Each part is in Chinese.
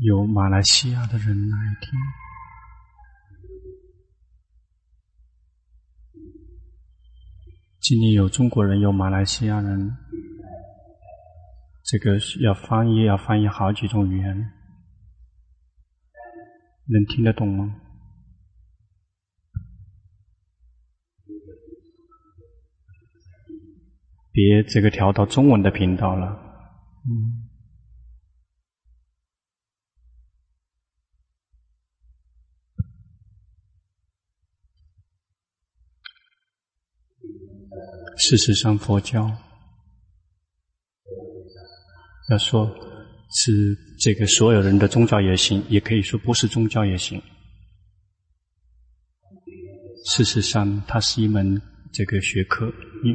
有马来西亚的人来听。今天有中国人，有马来西亚人，这个要翻译，要翻译好几种语言，能听得懂吗？别这个调到中文的频道了，嗯。事实上，佛教要说是这个所有人的宗教也行，也可以说不是宗教也行。事实上，它是一门这个学科，你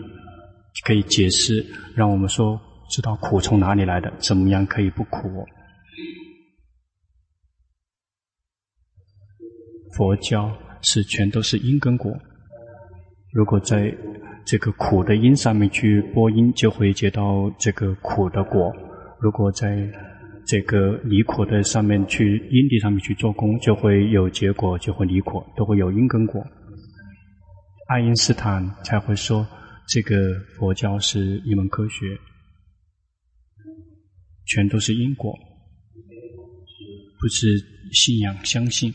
可以解释，让我们说知道苦从哪里来的，怎么样可以不苦。佛教是全都是因跟果，如果在这个苦的因上面去播因，就会结到这个苦的果；如果在这个离苦的上面去因地上面去做功，就会有结果，就会离苦，都会有因跟果。爱因斯坦才会说，这个佛教是一门科学，全都是因果，不是信仰相信。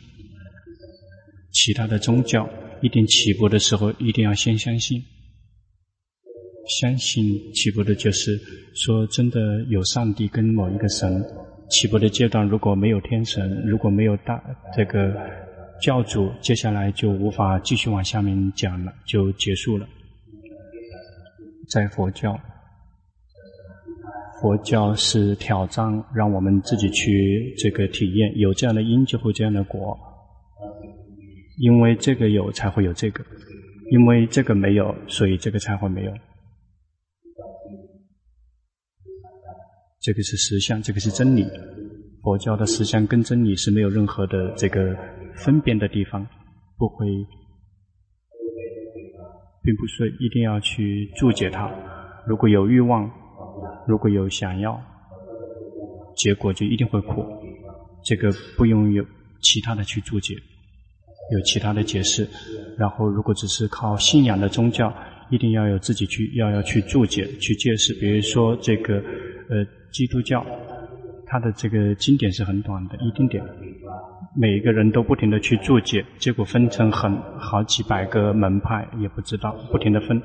其他的宗教一定起步的时候，一定要先相信。相信起步的就是说，真的有上帝跟某一个神。起步的阶段如果没有天神，如果没有大这个教主，接下来就无法继续往下面讲了，就结束了。在佛教，佛教是挑战，让我们自己去这个体验，有这样的因就会这样的果，因为这个有才会有这个，因为这个没有，所以这个才会没有。这个是实相，这个是真理。佛教的实相跟真理是没有任何的这个分辨的地方，不会，并不是一定要去注解它。如果有欲望，如果有想要，结果就一定会苦。这个不用有其他的去注解，有其他的解释。然后，如果只是靠信仰的宗教，一定要有自己去要要去注解、去解释。比如说这个，呃。基督教，它的这个经典是很短的，一丁点，每一个人都不停的去注解，结果分成很好几百个门派，也不知道，不停的分，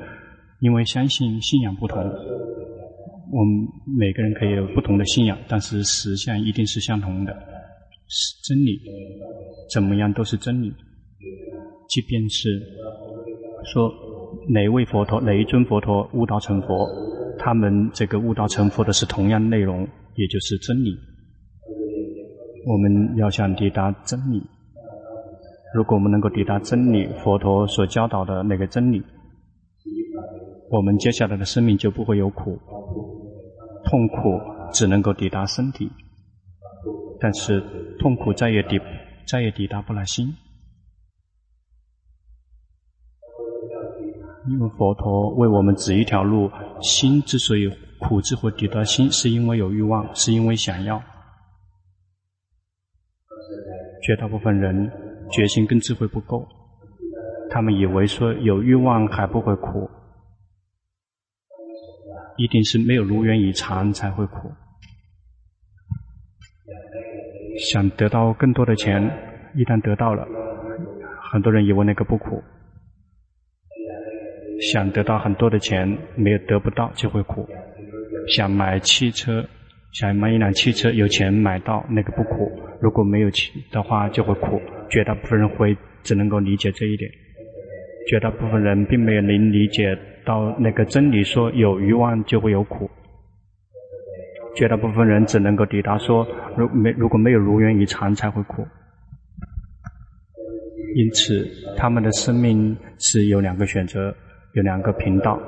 因为相信信仰不同，我们每个人可以有不同的信仰，但是实相一定是相同的，是真理，怎么样都是真理，即便是说哪位佛陀，哪一尊佛陀悟道成佛。他们这个悟道成佛的是同样内容，也就是真理。我们要想抵达真理，如果我们能够抵达真理，佛陀所教导的那个真理，我们接下来的生命就不会有苦，痛苦只能够抵达身体，但是痛苦再也抵再也抵达不了心。因为佛陀为我们指一条路，心之所以苦之会抵达心，是因为有欲望，是因为想要。绝大部分人决心跟智慧不够，他们以为说有欲望还不会苦，一定是没有如愿以偿才会苦。想得到更多的钱，一旦得到了，很多人以为那个不苦。想得到很多的钱，没有得不到就会苦；想买汽车，想买一辆汽车，有钱买到那个不苦；如果没有钱的话就会苦。绝大部分人会只能够理解这一点，绝大部分人并没有能理解到那个真理，说有欲望就会有苦。绝大部分人只能够抵达说，如没如果没有如愿以偿才会苦。因此，他们的生命是有两个选择。有两个频道，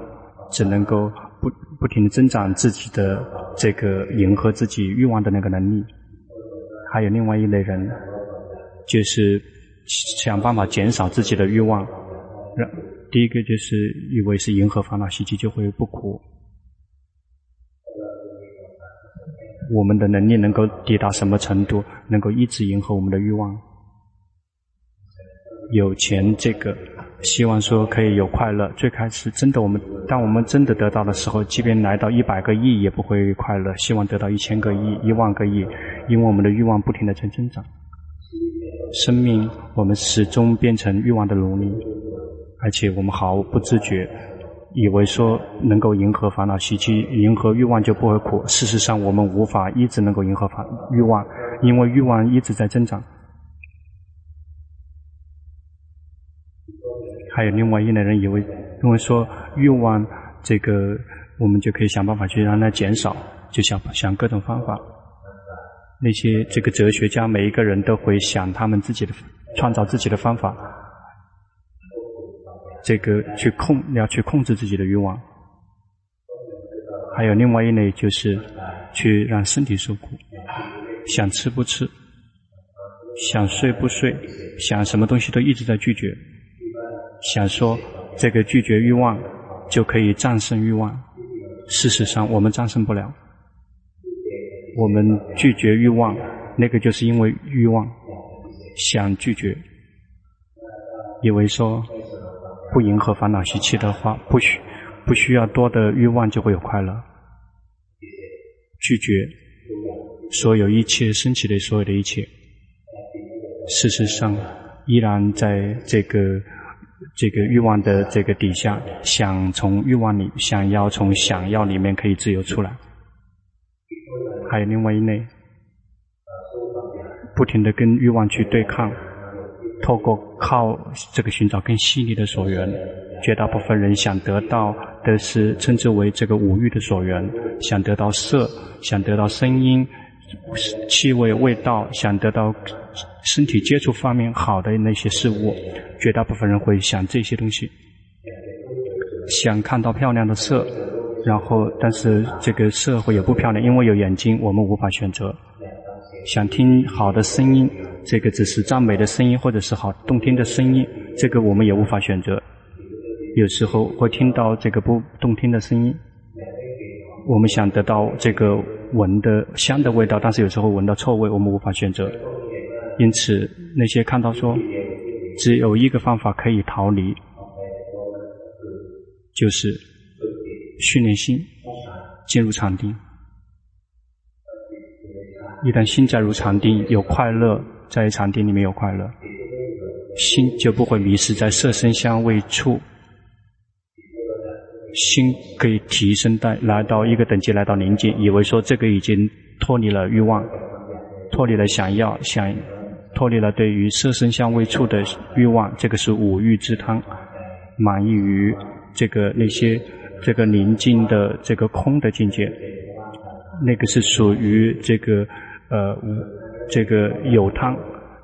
只能够不不停地增长自己的这个迎合自己欲望的那个能力。还有另外一类人，就是想办法减少自己的欲望。让第一个就是以为是迎合烦恼习气就会不苦。我们的能力能够抵达什么程度，能够一直迎合我们的欲望。有钱这个，希望说可以有快乐。最开始真的，我们当我们真的得到的时候，即便来到一百个亿也不会快乐。希望得到一千个亿、一万个亿，因为我们的欲望不停的在增长。生命，我们始终变成欲望的奴隶，而且我们毫不自觉，以为说能够迎合烦恼习气、迎合欲望就不会苦。事实上，我们无法一直能够迎合烦欲望，因为欲望一直在增长。还有另外一类人以为，认为说欲望这个，我们就可以想办法去让它减少，就想想各种方法。那些这个哲学家，每一个人都会想他们自己的创造自己的方法，这个去控要去控制自己的欲望。还有另外一类就是去让身体受苦，想吃不吃，想睡不睡，想什么东西都一直在拒绝，想说这个拒绝欲望就可以战胜欲望，事实上我们战胜不了。我们拒绝欲望，那个就是因为欲望想拒绝，以为说不迎合烦恼习气的话，不需不需要多的欲望就会有快乐。拒绝所有一切升起的所有的一切，事实上依然在这个这个欲望的这个底下，想从欲望里想要从想要里面可以自由出来。还有另外一类，不停的跟欲望去对抗，透过靠这个寻找更细腻的所缘，绝大部分人想得到的是称之为这个五欲的所缘，想得到色，想得到声音、气味、味道，想得到身体接触方面好的那些事物，绝大部分人会想这些东西，想看到漂亮的色。然后，但是这个色会也不漂亮，因为有眼睛，我们无法选择。想听好的声音，这个只是赞美的声音，或者是好动听的声音，这个我们也无法选择。有时候会听到这个不动听的声音，我们想得到这个闻的香的味道，但是有时候闻到臭味，我们无法选择。因此，那些看到说只有一个方法可以逃离，就是。训练心，进入禅定。一旦心在入禅定，有快乐，在禅定里面有快乐，心就不会迷失在色声香味触。心可以提升到来到一个等级，来到宁静，以为说这个已经脱离了欲望，脱离了想要想，脱离了对于色声香味触的欲望，这个是五欲之贪，满意于这个那些。这个宁静的这个空的境界，那个是属于这个呃这个有贪，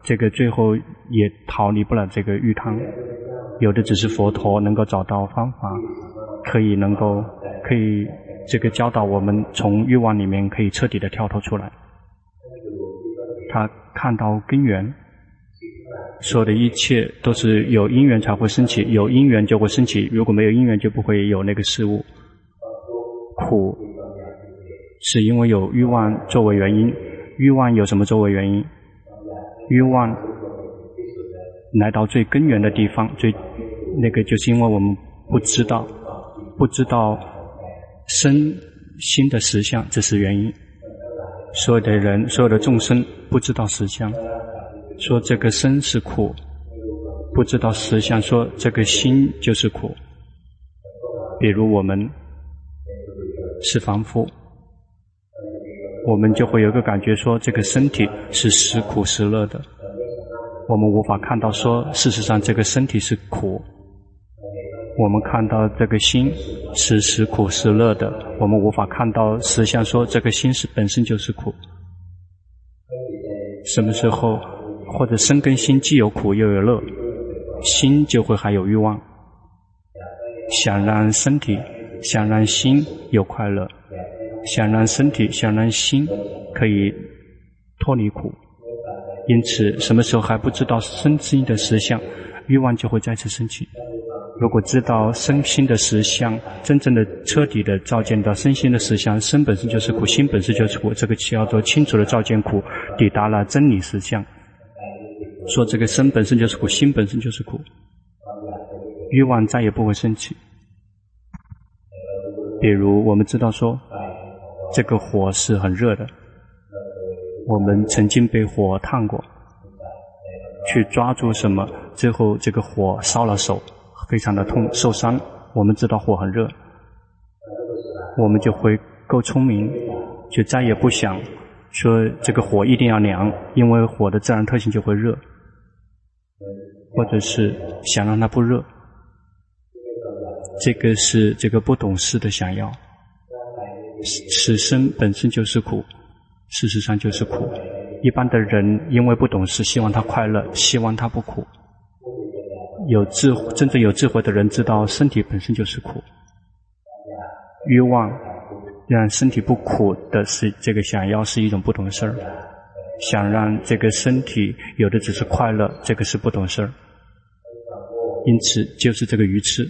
这个最后也逃离不了这个欲贪。有的只是佛陀能够找到方法，可以能够可以这个教导我们从欲望里面可以彻底的跳脱出来。他看到根源。所有的一切都是有因缘才会升起，有因缘就会升起。如果没有因缘，就不会有那个事物。苦是因为有欲望作为原因。欲望有什么作为原因？欲望来到最根源的地方，最那个就是因为我们不知道，不知道身心的实相，这是原因。所有的人，所有的众生不知道实相。说这个身是苦，不知道实相。说这个心就是苦。比如我们是凡夫，我们就会有个感觉，说这个身体是时苦时乐的。我们无法看到说，事实上这个身体是苦。我们看到这个心是时苦时乐的，我们无法看到实相，说这个心是本身就是苦。什么时候？或者生跟心既有苦又有乐，心就会还有欲望，想让身体、想让心有快乐，想让身体、想让心可以脱离苦。因此，什么时候还不知道身心的实相，欲望就会再次升起。如果知道身心的实相，真正的彻底的照见到身心的实相，身本身就是苦，心本身就是苦，这个叫做清楚的照见苦，抵达了真理实相。说这个身本身就是苦，心本身就是苦，欲望再也不会升起。比如我们知道说，这个火是很热的，我们曾经被火烫过，去抓住什么，最后这个火烧了手。非常的痛，受伤。我们知道火很热，我们就会够聪明，就再也不想说这个火一定要凉，因为火的自然特性就会热，或者是想让它不热。这个是这个不懂事的想要，此生本身就是苦，事实上就是苦。一般的人因为不懂事，希望他快乐，希望他不苦。有智真正有智慧的人知道，身体本身就是苦。欲望让身体不苦的是这个想要是一种不懂事儿，想让这个身体有的只是快乐，这个是不懂事儿。因此，就是这个愚痴，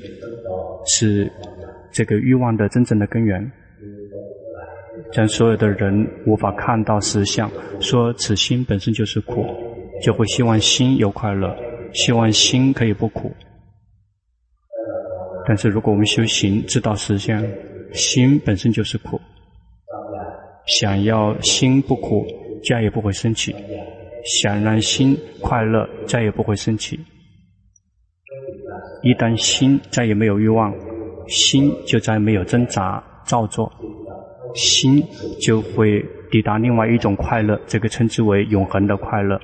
是这个欲望的真正的根源。将所有的人无法看到实相，说此心本身就是苦，就会希望心有快乐。希望心可以不苦，但是如果我们修行知道实相，心本身就是苦，想要心不苦，再也不会生起；想让心快乐，再也不会生起。一旦心再也没有欲望，心就再没有挣扎造作，心就会抵达另外一种快乐，这个称之为永恒的快乐。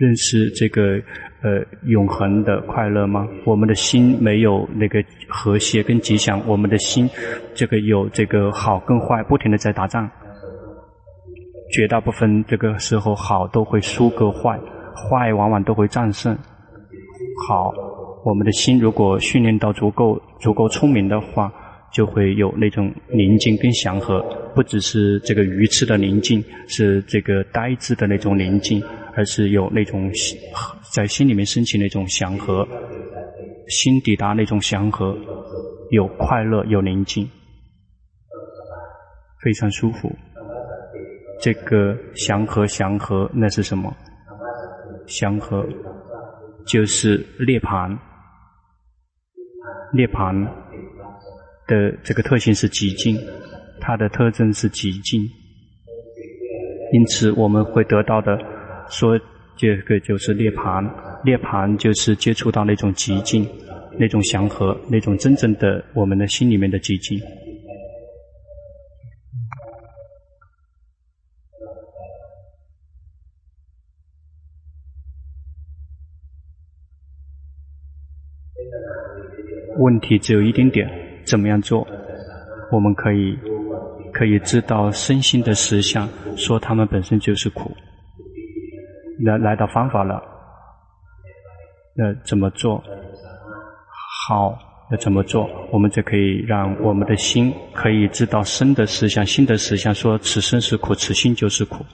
认识这个呃永恒的快乐吗？我们的心没有那个和谐跟吉祥，我们的心这个有这个好跟坏，不停的在打仗。绝大部分这个时候好都会输给坏，坏往往都会战胜好。我们的心如果训练到足够足够聪明的话，就会有那种宁静跟祥和，不只是这个愚痴的宁静，是这个呆滞的那种宁静。而是有那种在心里面升起那种祥和，心抵达那种祥和，有快乐，有宁静，非常舒服。这个祥和，祥和，那是什么？祥和就是涅槃。涅槃的这个特性是寂静，它的特征是寂静，因此我们会得到的。说这个就是涅槃，涅槃就是接触到那种寂静，那种祥和，那种真正的我们的心里面的寂静。问题只有一点点，怎么样做？我们可以可以知道身心的实相，说他们本身就是苦。来来到方法了，那怎么做？好，要怎么做？我们就可以让我们的心可以知道生的实相，心的实相，说此生是苦，此心就是苦。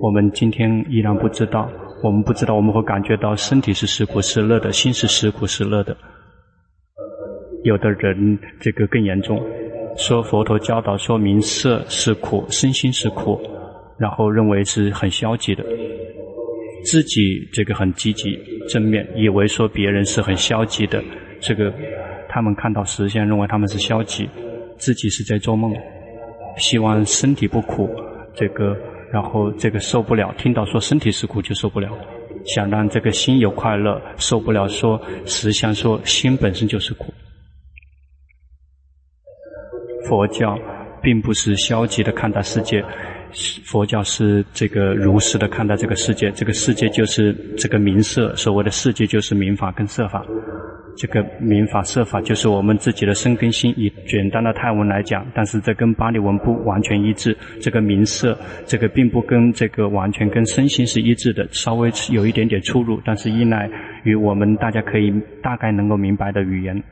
我们今天依然不知道，我们不知道，我们会感觉到身体是实苦实乐的，心是实苦实乐的。有的人这个更严重，说佛陀教导说名色是苦，身心是苦，然后认为是很消极的。自己这个很积极正面，以为说别人是很消极的，这个他们看到实相，认为他们是消极，自己是在做梦，希望身体不苦，这个然后这个受不了，听到说身体是苦就受不了，想让这个心有快乐，受不了说实相，说心本身就是苦。佛教并不是消极的看待世界。佛教是这个如实的看待这个世界，这个世界就是这个名色，所谓的世界就是名法跟色法，这个名法色法就是我们自己的身根心。以简单的泰文来讲，但是这跟巴利文不完全一致。这个名色，这个并不跟这个完全跟身心是一致的，稍微有一点点出入，但是依赖于我们大家可以大概能够明白的语言。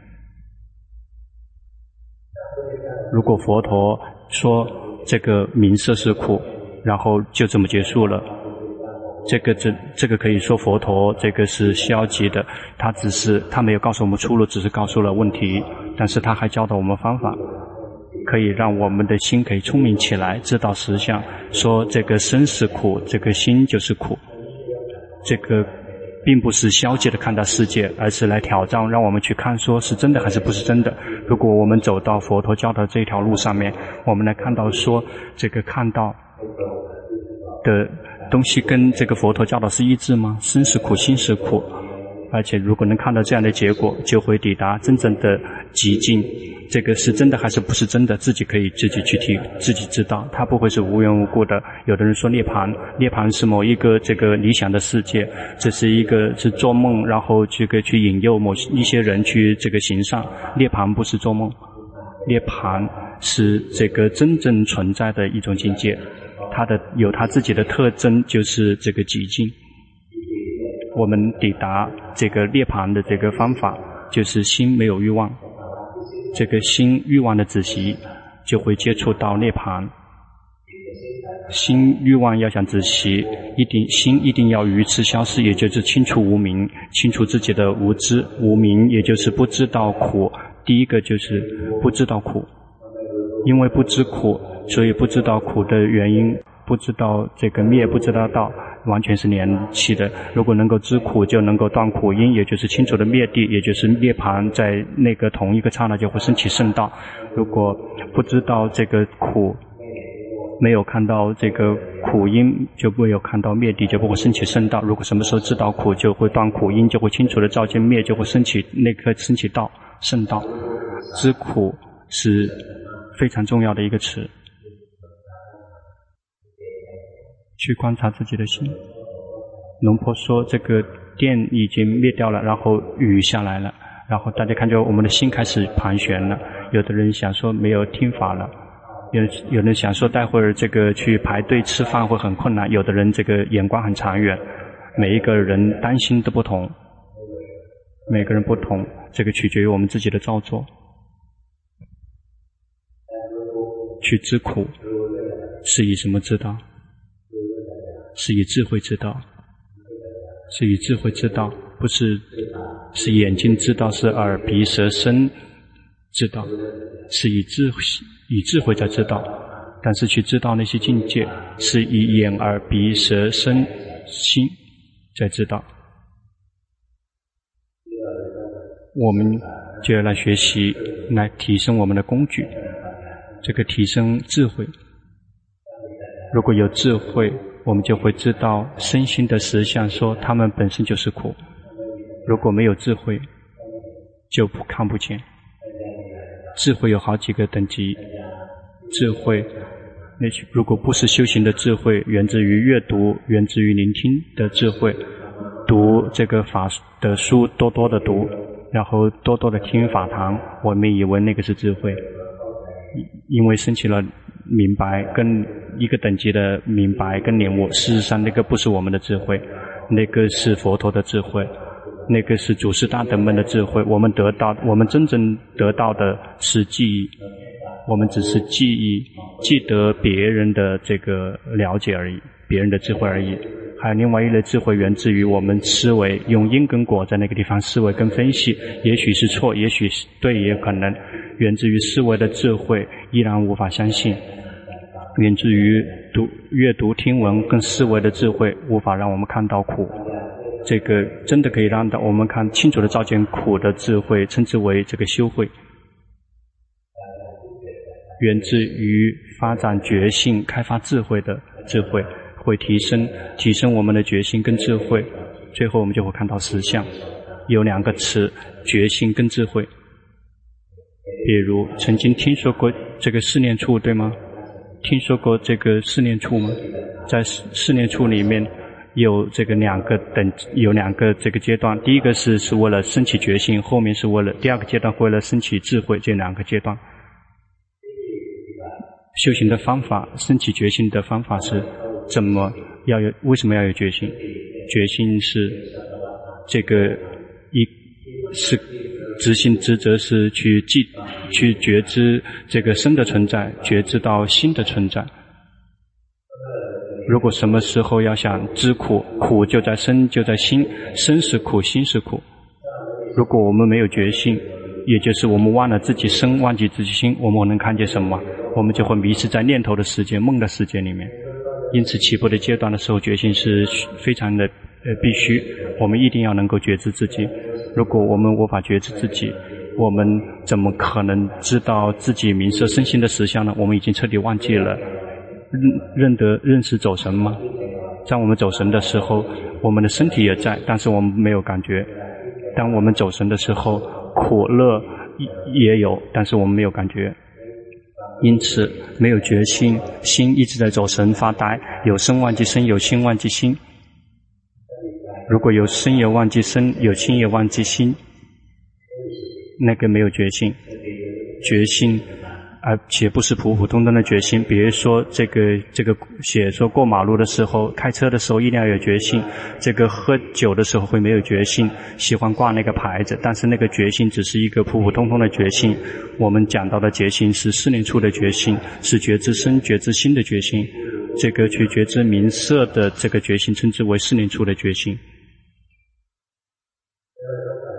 如果佛陀说。这个名色是苦，然后就这么结束了。这个这这个可以说佛陀这个是消极的，他只是他没有告诉我们出路，只是告诉了问题，但是他还教导我们方法，可以让我们的心可以聪明起来，知道实相，说这个身是苦，这个心就是苦，这个并不是消极的看待世界，而是来挑战，让我们去看说是真的还是不是真的。如果我们走到佛陀教的这条路上面，我们来看到说这个看到的。东西跟这个佛陀教导是一致吗？身是苦，心是苦，而且如果能看到这样的结果，就会抵达真正的极境。这个是真的还是不是真的？自己可以自己去提，自己知道，它不会是无缘无故的。有的人说涅槃，涅槃是某一个这个理想的世界，这是一个是做梦，然后这个去引诱某一些人去这个行善。涅槃不是做梦，涅槃是这个真正存在的一种境界。它的有它自己的特征，就是这个极境。我们抵达这个涅槃的这个方法，就是心没有欲望。这个心欲望的止息，就会接触到涅槃。心欲望要想止息，一定心一定要鱼刺消失，也就是清除无明，清除自己的无知无明，也就是不知道苦。第一个就是不知道苦，因为不知苦。所以不知道苦的原因，不知道这个灭，不知道道，完全是连系的。如果能够知苦，就能够断苦因，也就是清楚的灭地，也就是涅槃，在那个同一个刹那就会升起圣道。如果不知道这个苦，没有看到这个苦因，就没有看到灭地，就不会升起圣道。如果什么时候知道苦，就会断苦因，就会清楚的照见灭，就会升起那颗升起道圣道。知苦是非常重要的一个词。去观察自己的心。龙婆说：“这个电已经灭掉了，然后雨下来了，然后大家看见我们的心开始盘旋了。有的人想说没有听法了，有有人想说待会儿这个去排队吃饭会很困难。有的人这个眼光很长远，每一个人担心都不同，每个人不同，这个取决于我们自己的造作。去知苦，是以什么知道？”是以智慧知道，是以智慧知道，不是是眼睛知道，是耳鼻舌身知道，是以智以智慧在知道，但是去知道那些境界，是以眼耳鼻舌身心在知道。我们就要来学习，来提升我们的工具，这个提升智慧。如果有智慧。我们就会知道身心的实相，说他们本身就是苦。如果没有智慧，就不看不见。智慧有好几个等级，智慧那些如果不是修行的智慧，源自于阅读、源自于聆听的智慧，读这个法的书，多多的读，然后多多的听法堂，我们以为那个是智慧，因为升起了。明白跟一个等级的明白跟领悟，事实上那个不是我们的智慧，那个是佛陀的智慧，那个是祖师大德们的智慧。我们得到，我们真正得到的是记忆，我们只是记忆，记得别人的这个了解而已，别人的智慧而已。还有另外一类智慧，源自于我们思维，用因跟果在那个地方思维跟分析，也许是错，也许是对，也可能源自于思维的智慧，依然无法相信。源自于读阅读听闻跟思维的智慧，无法让我们看到苦。这个真的可以让到我们看清楚的照见苦的智慧，称之为这个修慧。源自于发展觉性、开发智慧的智慧，会提升提升我们的觉性跟智慧。最后我们就会看到实相。有两个词：觉性跟智慧。比如曾经听说过这个四念处，对吗？听说过这个四念处吗？在四四念处里面有这个两个等，有两个这个阶段。第一个是是为了升起觉性，后面是为了第二个阶段为了升起智慧。这两个阶段修行的方法，升起觉性的方法是怎么要有？为什么要有决心？决心是这个一是。执行职责是去记、去觉知这个身的存在，觉知到心的存在。如果什么时候要想知苦，苦就在身，就在心，身是苦，心是苦。如果我们没有觉性，也就是我们忘了自己身，忘记自己心，我们能看见什么？我们就会迷失在念头的世界、梦的世界里面。因此，起步的阶段的时候，决心是非常的呃必须。我们一定要能够觉知自己。如果我们无法觉知自己，我们怎么可能知道自己名色身心的实相呢？我们已经彻底忘记了认认得认识走神吗？在我们走神的时候，我们的身体也在，但是我们没有感觉。当我们走神的时候，苦乐也有，但是我们没有感觉。因此，没有决心，心一直在走神发呆，有身忘记身，有心忘记心。如果有身也忘记身，有心也忘记心，那个没有决心，决心，而且不是普普通通的决心。比如说这个这个写说过马路的时候，开车的时候一定要有决心。这个喝酒的时候会没有决心，喜欢挂那个牌子，但是那个决心只是一个普普通通的决心。我们讲到的决心是四念处的决心，是觉知身、觉知心的决心。这个去觉知名色的这个决心，称之为四念处的决心。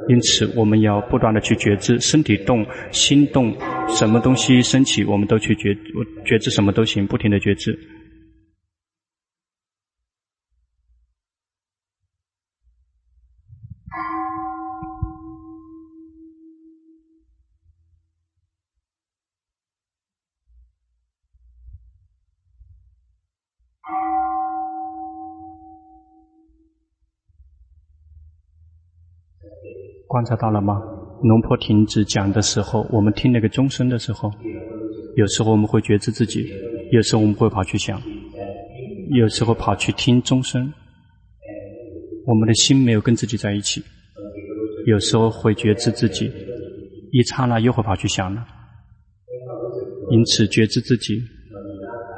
因此，我们要不断的去觉知身体动、心动，什么东西升起，我们都去觉觉知，什么都行，不停的觉知。观察到了吗？龙婆停止讲的时候，我们听那个钟声的时候，有时候我们会觉知自己，有时候我们会跑去想，有时候跑去听钟声，我们的心没有跟自己在一起。有时候会觉知自己，一刹那又会跑去想了。因此觉知自己，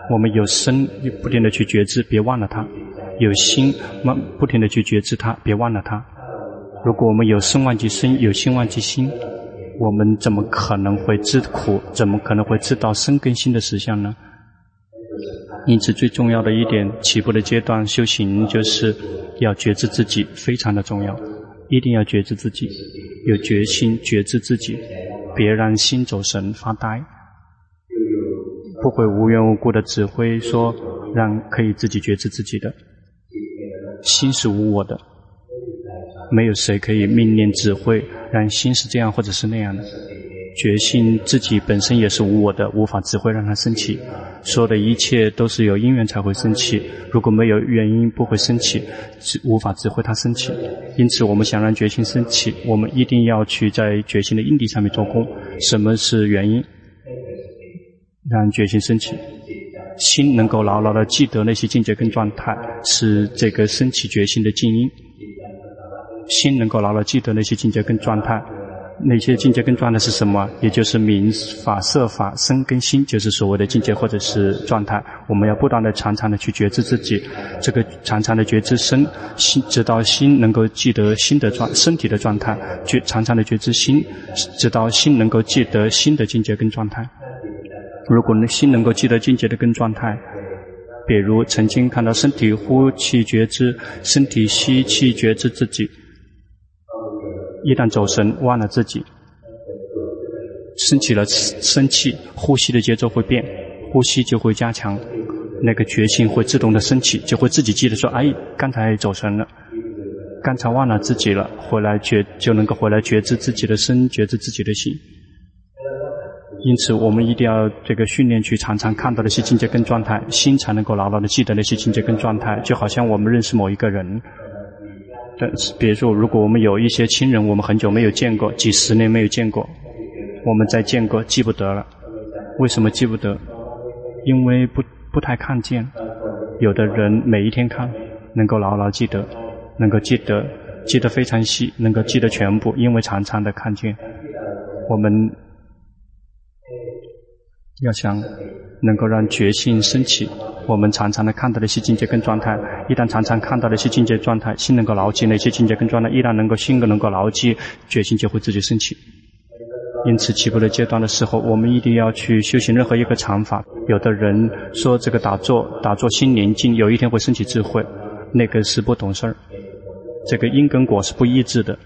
我们有身不停地去觉知，别忘了它；有心不停地去觉知它，别忘了它。如果我们有身忘记身，有心忘记心，我们怎么可能会知苦？怎么可能会知道身跟心的实相呢？因此，最重要的一点，起步的阶段修行就是要觉知自己，非常的重要，一定要觉知自己，有决心觉知自己，别让心走神发呆，不会无缘无故的指挥说让可以自己觉知自己的，心是无我的。没有谁可以命令指挥，让心是这样或者是那样的。觉性自己本身也是无我的，无法指挥让它升起。所有的一切都是有因缘才会升起，如果没有原因不会升起，无法指挥它升起。因此，我们想让觉性升起，我们一定要去在觉性的因地上面做功。什么是原因？让觉性升起，心能够牢牢的记得那些境界跟状态，是这个升起觉性的静因。心能够牢牢记得那些境界跟状态，那些境界跟状态是什么？也就是名法、色法、身跟心，就是所谓的境界或者是状态。我们要不断的、常常的去觉知自己，这个常常的觉知身心，直到心能够记得心的状身体的状态，觉常常的觉知心，直到心能够记得心的境界跟状态。如果心能够记得境界的跟状态，比如曾经看到身体呼气觉知，身体吸气觉知自己。一旦走神，忘了自己，升起了生气，呼吸的节奏会变，呼吸就会加强，那个决心会自动的升起，就会自己记得说：“哎，刚才走神了，刚才忘了自己了。”回来觉就能够回来觉知自己的身，觉知自己的心。因此，我们一定要这个训练去常常看到那些境界跟状态，心才能够牢牢的记得那些境界跟状态，就好像我们认识某一个人。但是，比如说，如果我们有一些亲人，我们很久没有见过，几十年没有见过，我们再见过，记不得了。为什么记不得？因为不不太看见。有的人每一天看，能够牢牢记得，能够记得，记得非常细，能够记得全部，因为常常的看见。我们要想能够让觉性升起。我们常常的看到的一些境界跟状态，一旦常常看到的一些境界状态，心能够牢记那些境界跟状态，一旦能够心能够牢记，决心就会自己升起。因此，起步的阶段的时候，我们一定要去修行任何一个禅法。有的人说这个打坐，打坐心宁静，有一天会升起智慧，那个是不懂事儿。这个因跟果是不一致的。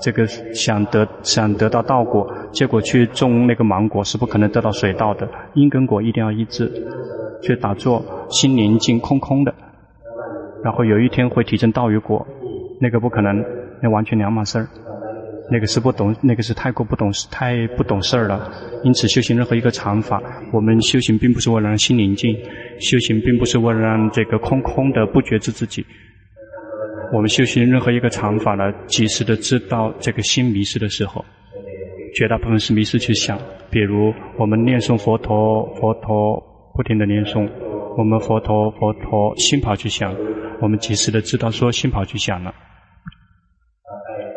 这个想得想得到道果，结果去种那个芒果是不可能得到水稻的。因跟果一定要一致。去打坐，心宁静空空的，然后有一天会体证道与果，那个不可能，那完全两码事儿。那个是不懂，那个是太过不懂，太不懂事儿了。因此，修行任何一个禅法，我们修行并不是为了让心宁静，修行并不是为了让这个空空的不觉知自己。我们修行任何一个禅法呢，及时的知道这个心迷失的时候，绝大部分是迷失去想。比如我们念诵佛陀，佛陀不停的念诵，我们佛陀佛陀心跑去想，我们及时的知道说心跑去想了。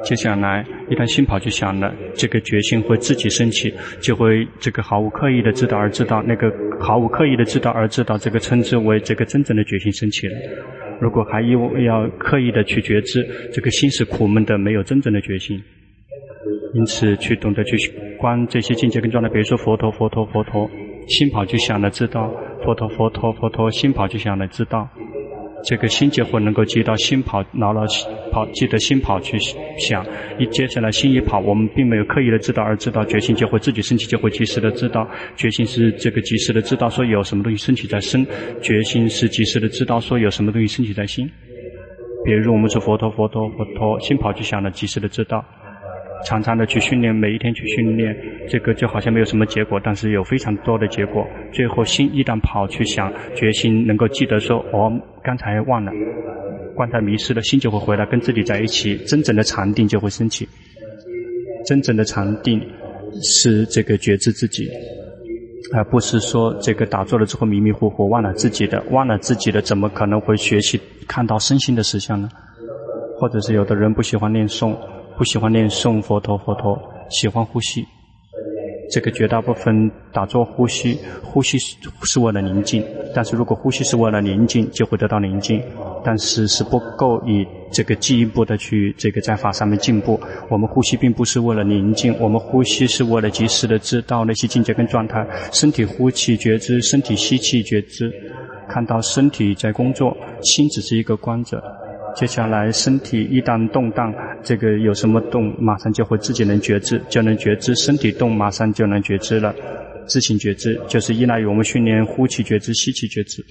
接下来，一旦心跑去想了，这个觉性会自己升起，就会这个毫无刻意的知道而知道，那个毫无刻意的知道而知道，这个称之为这个真正的觉性升起了。如果还要要刻意的去觉知，这个心是苦闷的，没有真正的觉性。因此，去懂得去观这些境界跟状态，比如说佛陀佛陀佛陀，心跑去想了知道，佛陀佛陀佛陀，心跑去想了知道。这个心结会能够接到心跑，牢牢跑，记得心跑去想。一接下来心一跑，我们并没有刻意的知道，而知道觉性就会自己升起，就会及时的知道。觉性是这个及时的知道，说有什么东西升起在身；觉性是及时的知道，说有什么东西升起在心。比如我们说佛陀佛陀佛陀，心跑去想了，及时的知道。常常的去训练，每一天去训练，这个就好像没有什么结果，但是有非常多的结果。最后心一旦跑去想，决心能够记得说，哦，刚才忘了，刚才迷失了，心就会回来跟自己在一起，真正的禅定就会升起。真正的禅定是这个觉知自己，而不是说这个打坐了之后迷迷糊糊忘了自己的，忘了自己的，怎么可能会学习看到身心的实相呢？或者是有的人不喜欢念诵。不喜欢念诵佛陀，佛陀喜欢呼吸。这个绝大部分打坐呼吸，呼吸是是为了宁静。但是如果呼吸是为了宁静，就会得到宁静。但是是不够以这个进一步的去这个在法上面进步。我们呼吸并不是为了宁静，我们呼吸是为了及时的知道那些境界跟状态。身体呼气觉知，身体吸气觉知，看到身体在工作，心只是一个观者。接下来，身体一旦动荡，这个有什么动，马上就会自己能觉知，就能觉知。身体动，马上就能觉知了。自行觉知就是依赖于我们训练呼气觉知、吸气觉知。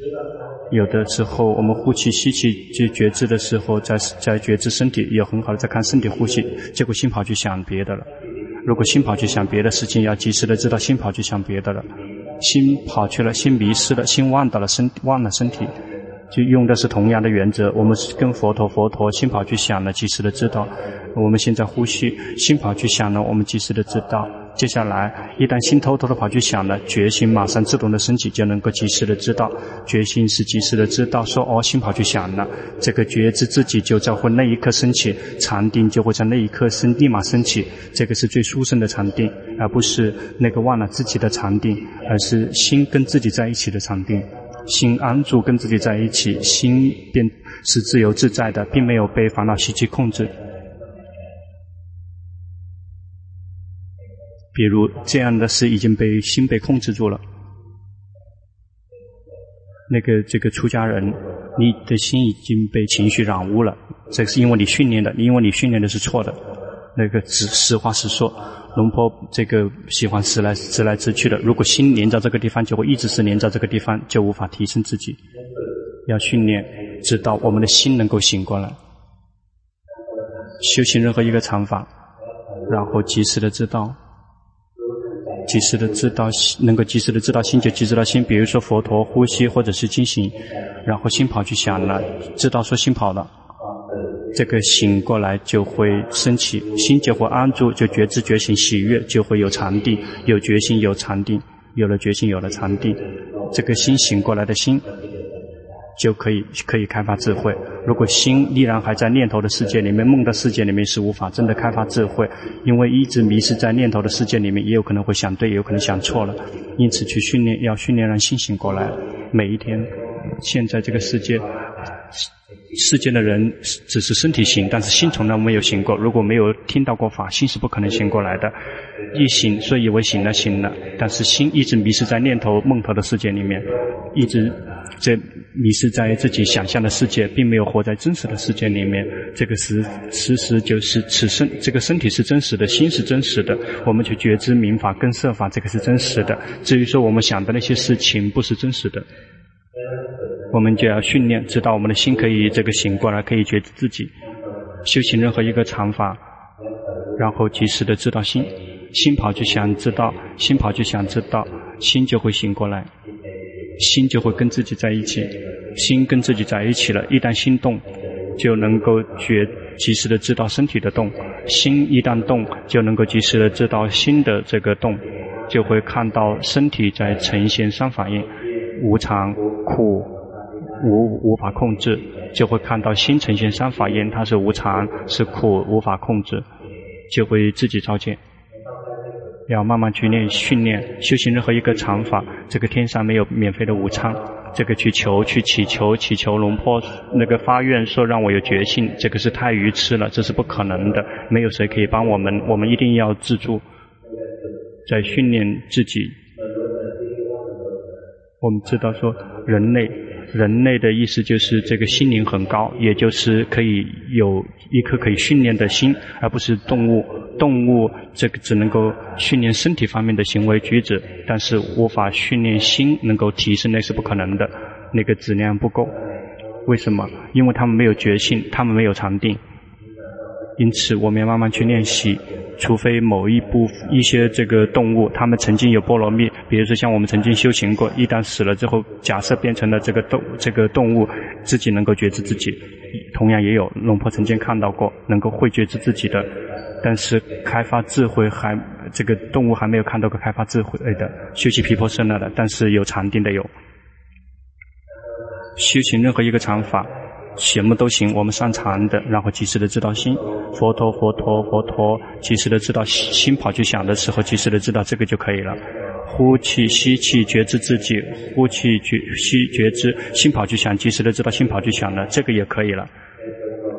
有的时候，我们呼气、吸气就觉知的时候，在在觉知身体，也很好的在看身体呼吸，结果心跑去想别的了。如果心跑去想别的事情，要及时的知道心跑去想别的了。心跑去了，心迷失了，心忘到了身，忘了身体。就用的是同样的原则，我们是跟佛陀佛陀心跑去想了，及时的知道。我们现在呼吸，心跑去想了，我们及时的知道。接下来，一旦心偷偷的跑去想了，觉心马上自动的升起，就能够及时的知道。觉心是及时的知道，说哦，心跑去想了，这个觉知自己就在会那一刻升起，禅定就会在那一刻升，立马升起。这个是最殊胜的禅定，而不是那个忘了自己的禅定，而是心跟自己在一起的禅定。心安住，跟自己在一起，心便是自由自在的，并没有被烦恼习气控制。比如这样的事已经被心被控制住了。那个这个出家人，你的心已经被情绪染污了，这是因为你训练的，因为你训练的是错的。那个实实话实说。龙婆这个喜欢直来直来直去的，如果心连在这个地方，就会一直是连在这个地方，就无法提升自己。要训练，直到我们的心能够醒过来。修行任何一个禅法，然后及时的知道，及时的知道，能够及时的知道心就及时的心。比如说佛陀呼吸或者是进行，然后心跑去想了，知道说心跑了。这个醒过来就会升起，心就会安住，就觉知觉醒喜悦，就会有禅定，有决心有禅定，有了决心有了禅定，这个心醒过来的心就可以可以开发智慧。如果心依然还在念头的世界里面，梦的世界里面是无法真的开发智慧，因为一直迷失在念头的世界里面，也有可能会想对，也有可能想错了。因此去训练，要训练让心醒过来，每一天，现在这个世界。世间的人只是身体醒，但是心从来没有醒过。如果没有听到过法，心是不可能醒过来的。一醒，所以以为醒了醒了，但是心一直迷失在念头、梦头的世界里面，一直在迷失在自己想象的世界，并没有活在真实的世界里面。这个是事实，就是此身这个身体是真实的，心是真实的。我们去觉知明法跟色法，这个是真实的。至于说我们想的那些事情，不是真实的。我们就要训练，知道我们的心可以这个醒过来，可以觉知自己，修行任何一个禅法，然后及时的知道心，心跑去想知道，心跑去想知道，心就会醒过来，心就会跟自己在一起，心跟自己在一起了，一旦心动，就能够觉及时的知道身体的动，心一旦动，就能够及时的知道心的这个动，就会看到身体在呈现三反应，无常、苦。无无法控制，就会看到心呈现三法印，它是无常，是苦，无法控制，就会自己照见。要慢慢去练训练，修行任何一个常法，这个天上没有免费的午餐。这个去求去祈求祈求龙婆那个发愿说让我有觉性，这个是太愚痴了，这是不可能的。没有谁可以帮我们，我们一定要自助，在训练自己。我们知道说人类。人类的意思就是这个心灵很高，也就是可以有一颗可以训练的心，而不是动物。动物这个只能够训练身体方面的行为举止，但是无法训练心能够提升，那是不可能的，那个质量不够。为什么？因为他们没有觉性，他们没有禅定。因此，我们要慢慢去练习。除非某一部一些这个动物，它们曾经有波罗蜜，比如说像我们曾经修行过，一旦死了之后，假设变成了这个动这个动物，自己能够觉知自己，同样也有龙婆曾经看到过能够会觉知自己的，但是开发智慧还这个动物还没有看到过开发智慧的修习毗婆舍那的，但是有禅定的有，修行任何一个禅法。什么都行，我们擅长的，然后及时的知道心，佛陀佛陀佛陀，及时的知道心跑去想的时候，及时的知道这个就可以了。呼气吸气觉知自己，呼气觉吸觉知心跑去想，及时的知道心跑去想了，这个也可以了。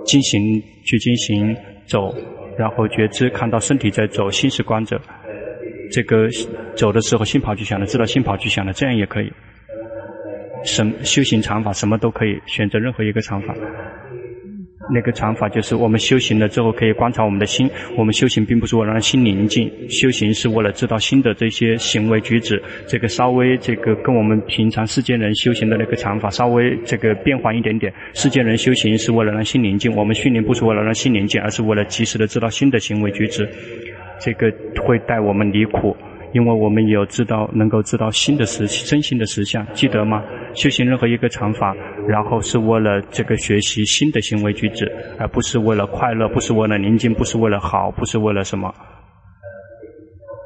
进行去进行走，然后觉知看到身体在走，心是观着，这个走的时候心跑去想了，知道心跑去想了，这样也可以。什修行常法，什么都可以选择任何一个常法。那个常法就是我们修行了之后可以观察我们的心。我们修行并不是为了让心宁静，修行是为了知道心的这些行为举止。这个稍微这个跟我们平常世间人修行的那个常法稍微这个变化一点点。世间人修行是为了让心宁静，我们训练不是为了让心宁静，而是为了及时的知道心的行为举止。这个会带我们离苦。因为我们有知道，能够知道新的实真心的实相，记得吗？修行任何一个禅法，然后是为了这个学习新的行为举止，而不是为了快乐，不是为了宁静，不是为了好，不是为了什么。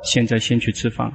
现在先去吃饭。